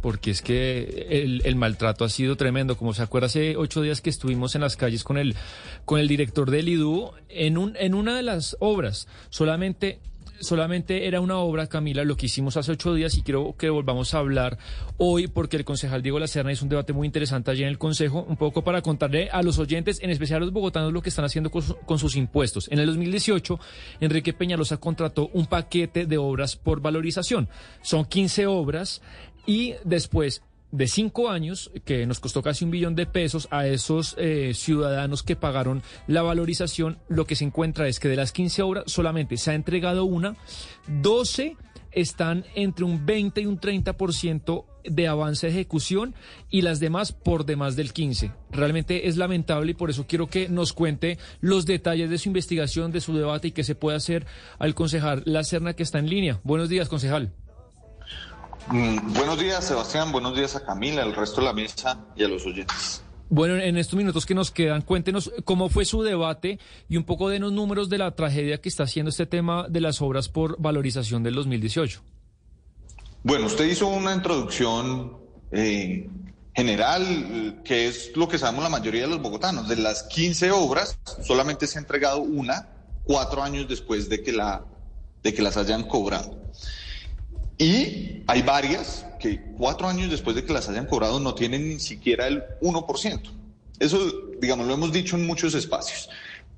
Porque es que el, maltrato ha sido tremendo. Como se acuerda, hace ocho días que estuvimos en las calles con el, con el director del IDU en, un, en una de las obras. Solamente solamente era una obra, Camila, lo que hicimos hace ocho días y quiero que volvamos a hablar hoy porque el concejal Diego Lacerna hizo un debate muy interesante allí en el Consejo, un poco para contarle a los oyentes, en especial a los bogotanos, lo que están haciendo con, su, con sus impuestos. En el 2018, Enrique Peñalosa contrató un paquete de obras por valorización. Son 15 obras y después de cinco años, que nos costó casi un billón de pesos a esos eh, ciudadanos que pagaron la valorización, lo que se encuentra es que de las 15 obras solamente se ha entregado una, 12 están entre un 20 y un 30% de avance de ejecución y las demás por demás del 15. Realmente es lamentable y por eso quiero que nos cuente los detalles de su investigación, de su debate y qué se puede hacer al concejal La Serna que está en línea. Buenos días, concejal. Mm, buenos días, Sebastián. Buenos días a Camila, al resto de la mesa y a los oyentes. Bueno, en estos minutos que nos quedan, cuéntenos cómo fue su debate y un poco de los números de la tragedia que está haciendo este tema de las obras por valorización del 2018. Bueno, usted hizo una introducción eh, general, que es lo que sabemos la mayoría de los bogotanos. De las 15 obras, solamente se ha entregado una cuatro años después de que, la, de que las hayan cobrado. Y hay varias que cuatro años después de que las hayan cobrado no tienen ni siquiera el 1%. Eso, digamos, lo hemos dicho en muchos espacios.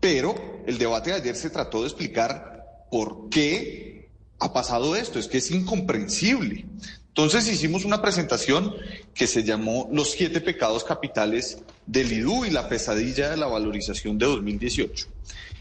Pero el debate de ayer se trató de explicar por qué ha pasado esto. Es que es incomprensible. Entonces hicimos una presentación que se llamó Los siete pecados capitales del IDU y la pesadilla de la valorización de 2018.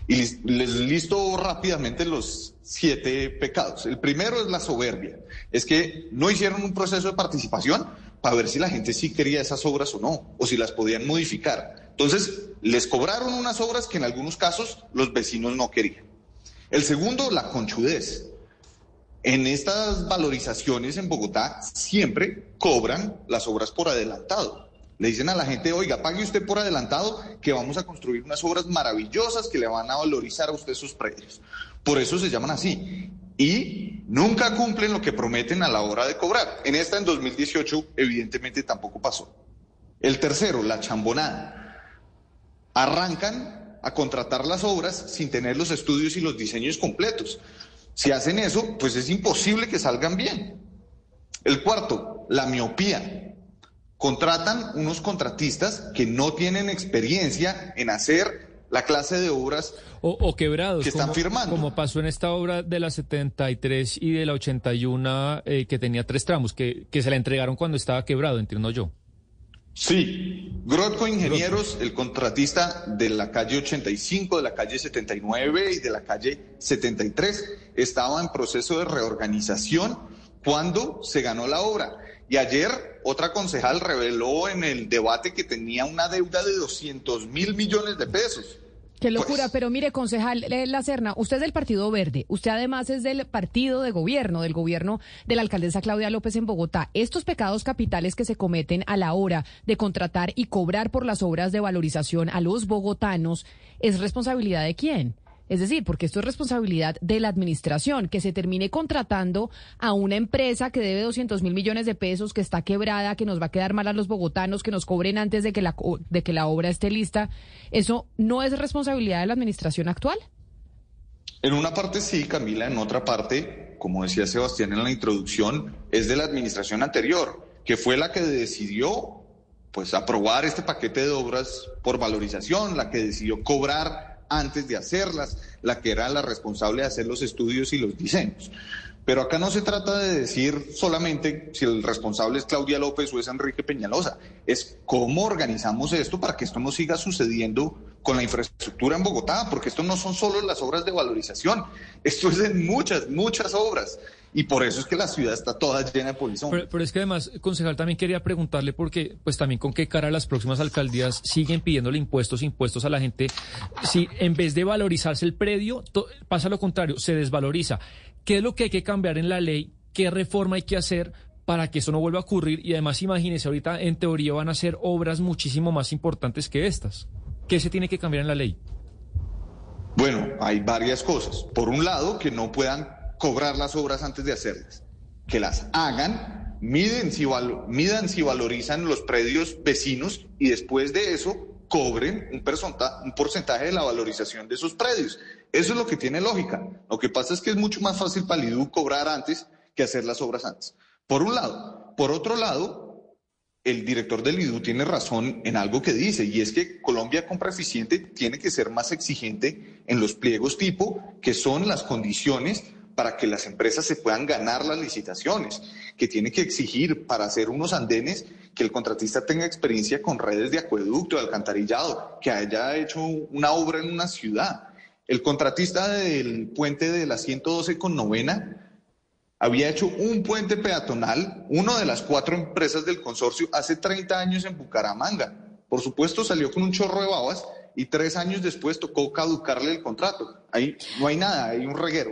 Y les listo rápidamente los siete pecados. El primero es la soberbia. Es que no hicieron un proceso de participación para ver si la gente sí quería esas obras o no, o si las podían modificar. Entonces, les cobraron unas obras que en algunos casos los vecinos no querían. El segundo, la conchudez. En estas valorizaciones en Bogotá siempre cobran las obras por adelantado. Le dicen a la gente, oiga, pague usted por adelantado que vamos a construir unas obras maravillosas que le van a valorizar a usted sus precios. Por eso se llaman así. Y nunca cumplen lo que prometen a la hora de cobrar. En esta, en 2018, evidentemente tampoco pasó. El tercero, la chambonada. Arrancan a contratar las obras sin tener los estudios y los diseños completos. Si hacen eso, pues es imposible que salgan bien. El cuarto, la miopía contratan unos contratistas que no tienen experiencia en hacer la clase de obras o, quebrados que están como, firmando. Como pasó en esta obra de la 73 y de la 81 eh, que tenía tres tramos, que, que se la entregaron cuando estaba quebrado, entiendo yo. Sí, Grotco Ingenieros, el contratista de la calle 85, de la calle 79 y de la calle 73, estaba en proceso de reorganización cuando se ganó la obra. Y ayer otra concejal reveló en el debate que tenía una deuda de 200 mil millones de pesos. Qué locura, pues, pero mire, concejal eh, La Serna, usted es del Partido Verde, usted además es del partido de gobierno, del gobierno de la alcaldesa Claudia López en Bogotá. Estos pecados capitales que se cometen a la hora de contratar y cobrar por las obras de valorización a los bogotanos, ¿es responsabilidad de quién? Es decir, porque esto es responsabilidad de la administración, que se termine contratando a una empresa que debe 200 mil millones de pesos, que está quebrada, que nos va a quedar mal a los bogotanos, que nos cobren antes de que la, de que la obra esté lista. ¿Eso no es responsabilidad de la administración actual? En una parte sí, Camila, en otra parte, como decía Sebastián en la introducción, es de la administración anterior, que fue la que decidió pues aprobar este paquete de obras por valorización, la que decidió cobrar antes de hacerlas, la que era la responsable de hacer los estudios y los diseños. Pero acá no se trata de decir solamente si el responsable es Claudia López o es Enrique Peñalosa, es cómo organizamos esto para que esto no siga sucediendo con la infraestructura en Bogotá, porque esto no son solo las obras de valorización, esto es en muchas, muchas obras. Y por eso es que la ciudad está toda llena de polizón. Pero, es que además, concejal, también quería preguntarle porque, pues también con qué cara las próximas alcaldías siguen pidiéndole impuestos, impuestos a la gente, si en vez de valorizarse el predio, pasa lo contrario, se desvaloriza. ¿Qué es lo que hay que cambiar en la ley? ¿Qué reforma hay que hacer para que eso no vuelva a ocurrir? Y además, imagínese, ahorita en teoría van a ser obras muchísimo más importantes que estas. ¿Qué se tiene que cambiar en la ley? Bueno, hay varias cosas. Por un lado, que no puedan cobrar las obras antes de hacerlas, que las hagan, miden si midan si valorizan los predios vecinos y después de eso cobren un, un porcentaje de la valorización de esos predios. Eso es lo que tiene lógica. Lo que pasa es que es mucho más fácil para el cobrar antes que hacer las obras antes. Por un lado. Por otro lado, el director del IDU tiene razón en algo que dice, y es que Colombia Compra Eficiente tiene que ser más exigente en los pliegos tipo, que son las condiciones para que las empresas se puedan ganar las licitaciones, que tiene que exigir para hacer unos andenes que el contratista tenga experiencia con redes de acueducto, de alcantarillado, que haya hecho una obra en una ciudad. El contratista del puente de la 112 con novena había hecho un puente peatonal, una de las cuatro empresas del consorcio, hace 30 años en Bucaramanga. Por supuesto salió con un chorro de babas y tres años después tocó caducarle el contrato. Ahí no hay nada, hay un reguero.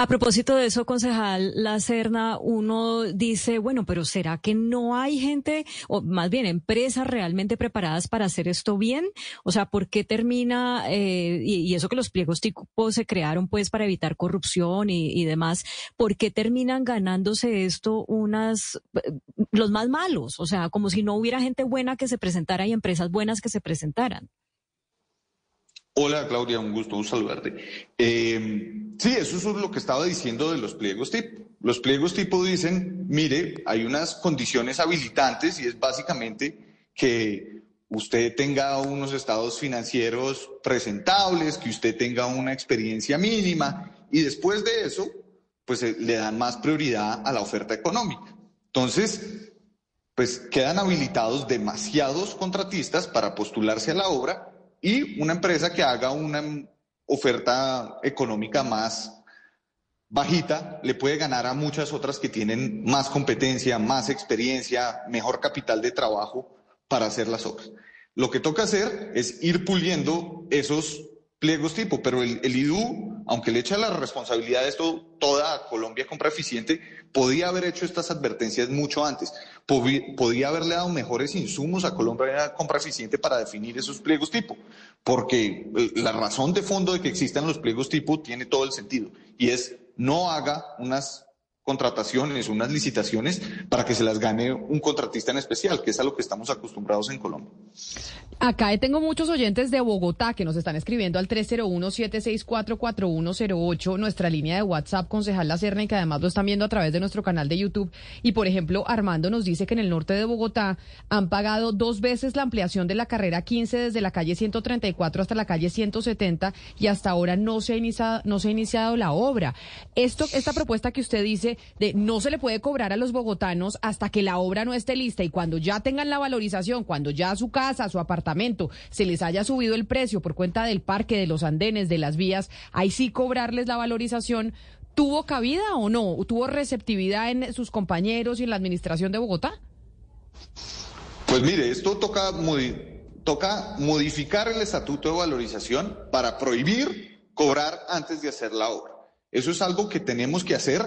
A propósito de eso, concejal La Serna, uno dice, bueno, pero ¿será que no hay gente, o más bien empresas realmente preparadas para hacer esto bien? O sea, ¿por qué termina, eh, y, eso que los pliegos tipo se crearon pues para evitar corrupción y, demás, ¿por qué terminan ganándose esto unas, los más malos? O sea, como si no hubiera gente buena que se presentara y empresas buenas que se presentaran. Hola Claudia, un gusto saludarte. Eh, sí, eso es lo que estaba diciendo de los pliegos tipo. Los pliegos tipo dicen, mire, hay unas condiciones habilitantes y es básicamente que usted tenga unos estados financieros presentables, que usted tenga una experiencia mínima y después de eso, pues eh, le dan más prioridad a la oferta económica. Entonces, pues quedan habilitados demasiados contratistas para postularse a la obra y una empresa que haga una oferta económica más bajita le puede ganar a muchas otras que tienen más competencia, más experiencia, mejor capital de trabajo para hacer las obras. Lo que toca hacer es ir puliendo esos pliegos tipo, pero el, IDU, aunque le echa la responsabilidad de esto toda Colombia compra eficiente, podía haber hecho estas advertencias mucho antes, podía haberle dado mejores insumos a Colombia compra eficiente para definir esos pliegos tipo, porque eh, la razón de fondo de que existan los pliegos tipo tiene todo el sentido, y es no haga unas contrataciones, unas licitaciones para que se las gane un contratista en especial, que es a lo que estamos acostumbrados en Colombia. Acá tengo muchos oyentes de Bogotá que nos están escribiendo al 301-764-4108, nuestra línea de WhatsApp, concejal La Serna, y que además lo están viendo a través de nuestro canal de YouTube. Y por ejemplo, Armando nos dice que en el norte de Bogotá han pagado dos veces la ampliación de la carrera 15 desde la calle 134 hasta la calle 170 y hasta ahora no se ha iniciado, no se ha iniciado la obra. Esto, esta propuesta que usted dice no se le puede cobrar a los bogotanos hasta que la obra no esté lista y cuando ya tengan la valorización, cuando ya su casa, su apartamento, se les haya subido el precio por cuenta del parque, de los andenes, de las vías, ahí sí cobrarles la valorización. ¿Tuvo cabida o no? ¿Tuvo receptividad en sus compañeros y en la administración de Bogotá? Pues mire, esto toca, toca modificar el estatuto de valorización para prohibir cobrar antes de hacer la obra. Eso es algo que tenemos que hacer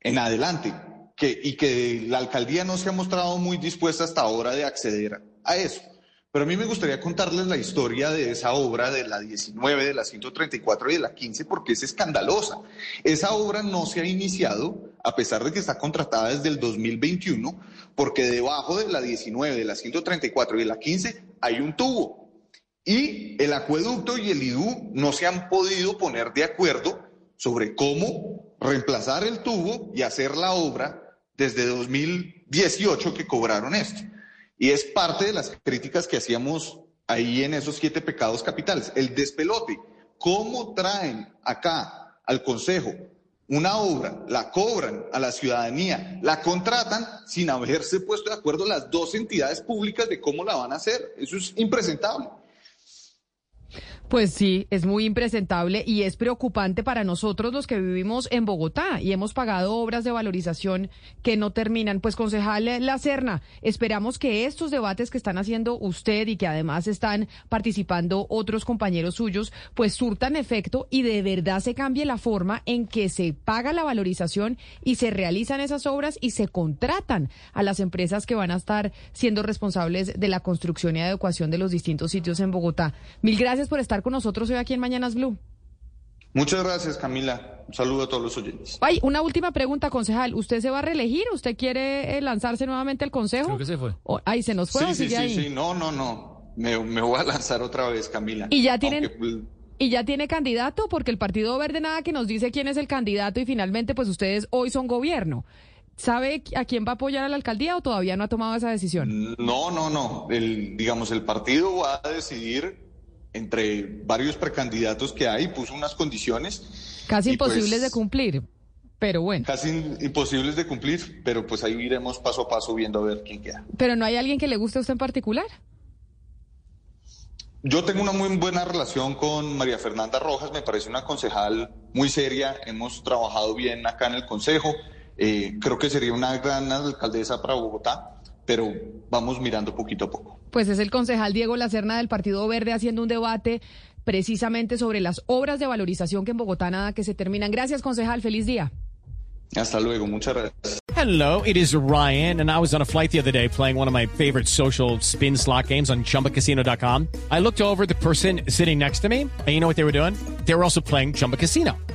en adelante que, y que la alcaldía no se ha mostrado muy dispuesta hasta ahora de acceder a eso. Pero a mí me gustaría contarles la historia de esa obra de la 19, de la 134 y de la 15 porque es escandalosa. Esa obra no se ha iniciado, a pesar de que está contratada desde el 2021, porque debajo de la 19, de la 134 y de la 15 hay un tubo. Y el acueducto y el IDU no se han podido poner de acuerdo sobre cómo reemplazar el tubo y hacer la obra desde 2018 que cobraron esto. Y es parte de las críticas que hacíamos ahí en esos siete pecados capitales. El despelote. ¿Cómo traen acá al Consejo una obra, la cobran a la ciudadanía, la contratan sin haberse puesto de acuerdo las dos entidades públicas de cómo la van a hacer? Eso es impresentable. Pues sí, es muy impresentable y es preocupante para nosotros los que vivimos en Bogotá y hemos pagado obras de valorización que no terminan. Pues concejal La Serna, esperamos que estos debates que están haciendo usted y que además están participando otros compañeros suyos, pues surtan efecto y de verdad se cambie la forma en que se paga la valorización y se realizan esas obras y se contratan a las empresas que van a estar siendo responsables de la construcción y adecuación de los distintos sitios en Bogotá. Mil gracias por estar con nosotros hoy aquí en Mañanas Blue. Muchas gracias, Camila. Un saludo a todos los oyentes. Ay, una última pregunta, concejal. ¿Usted se va a reelegir? ¿Usted quiere eh, lanzarse nuevamente al consejo? Creo que se fue. O- ay, se nos fue. Sí, sí, sí, ahí? sí. No, no, no. Me, me voy a lanzar otra vez, Camila. ¿Y ya tienen- Aunque, pues, ¿Y ya tiene candidato? Porque el Partido Verde nada que nos dice quién es el candidato y finalmente pues ustedes hoy son gobierno. ¿Sabe a quién va a apoyar a la alcaldía o todavía no ha tomado esa decisión? No, no, no. El, digamos, el partido va a decidir entre varios precandidatos que hay, puso unas condiciones. Casi y, pues, imposibles de cumplir, pero bueno. Casi imposibles de cumplir, pero pues ahí iremos paso a paso viendo a ver quién queda. ¿Pero no hay alguien que le guste a usted en particular? Yo tengo una muy buena relación con María Fernanda Rojas, me parece una concejal muy seria, hemos trabajado bien acá en el Consejo, eh, creo que sería una gran alcaldesa para Bogotá, pero vamos mirando poquito a poco. Pues es el concejal Diego Lacerna del Partido Verde haciendo un debate precisamente sobre las obras de valorización que en Bogotá nada que se terminan. Gracias, concejal. Feliz día. Hasta luego, muchas gracias. Hello, it is Ryan, and I was on a flight the other day playing one of my favorite social spin slot games on chumbacasino.com. I looked over at the person sitting next to me, and you know what they were doing? They were also playing Chumba Casino.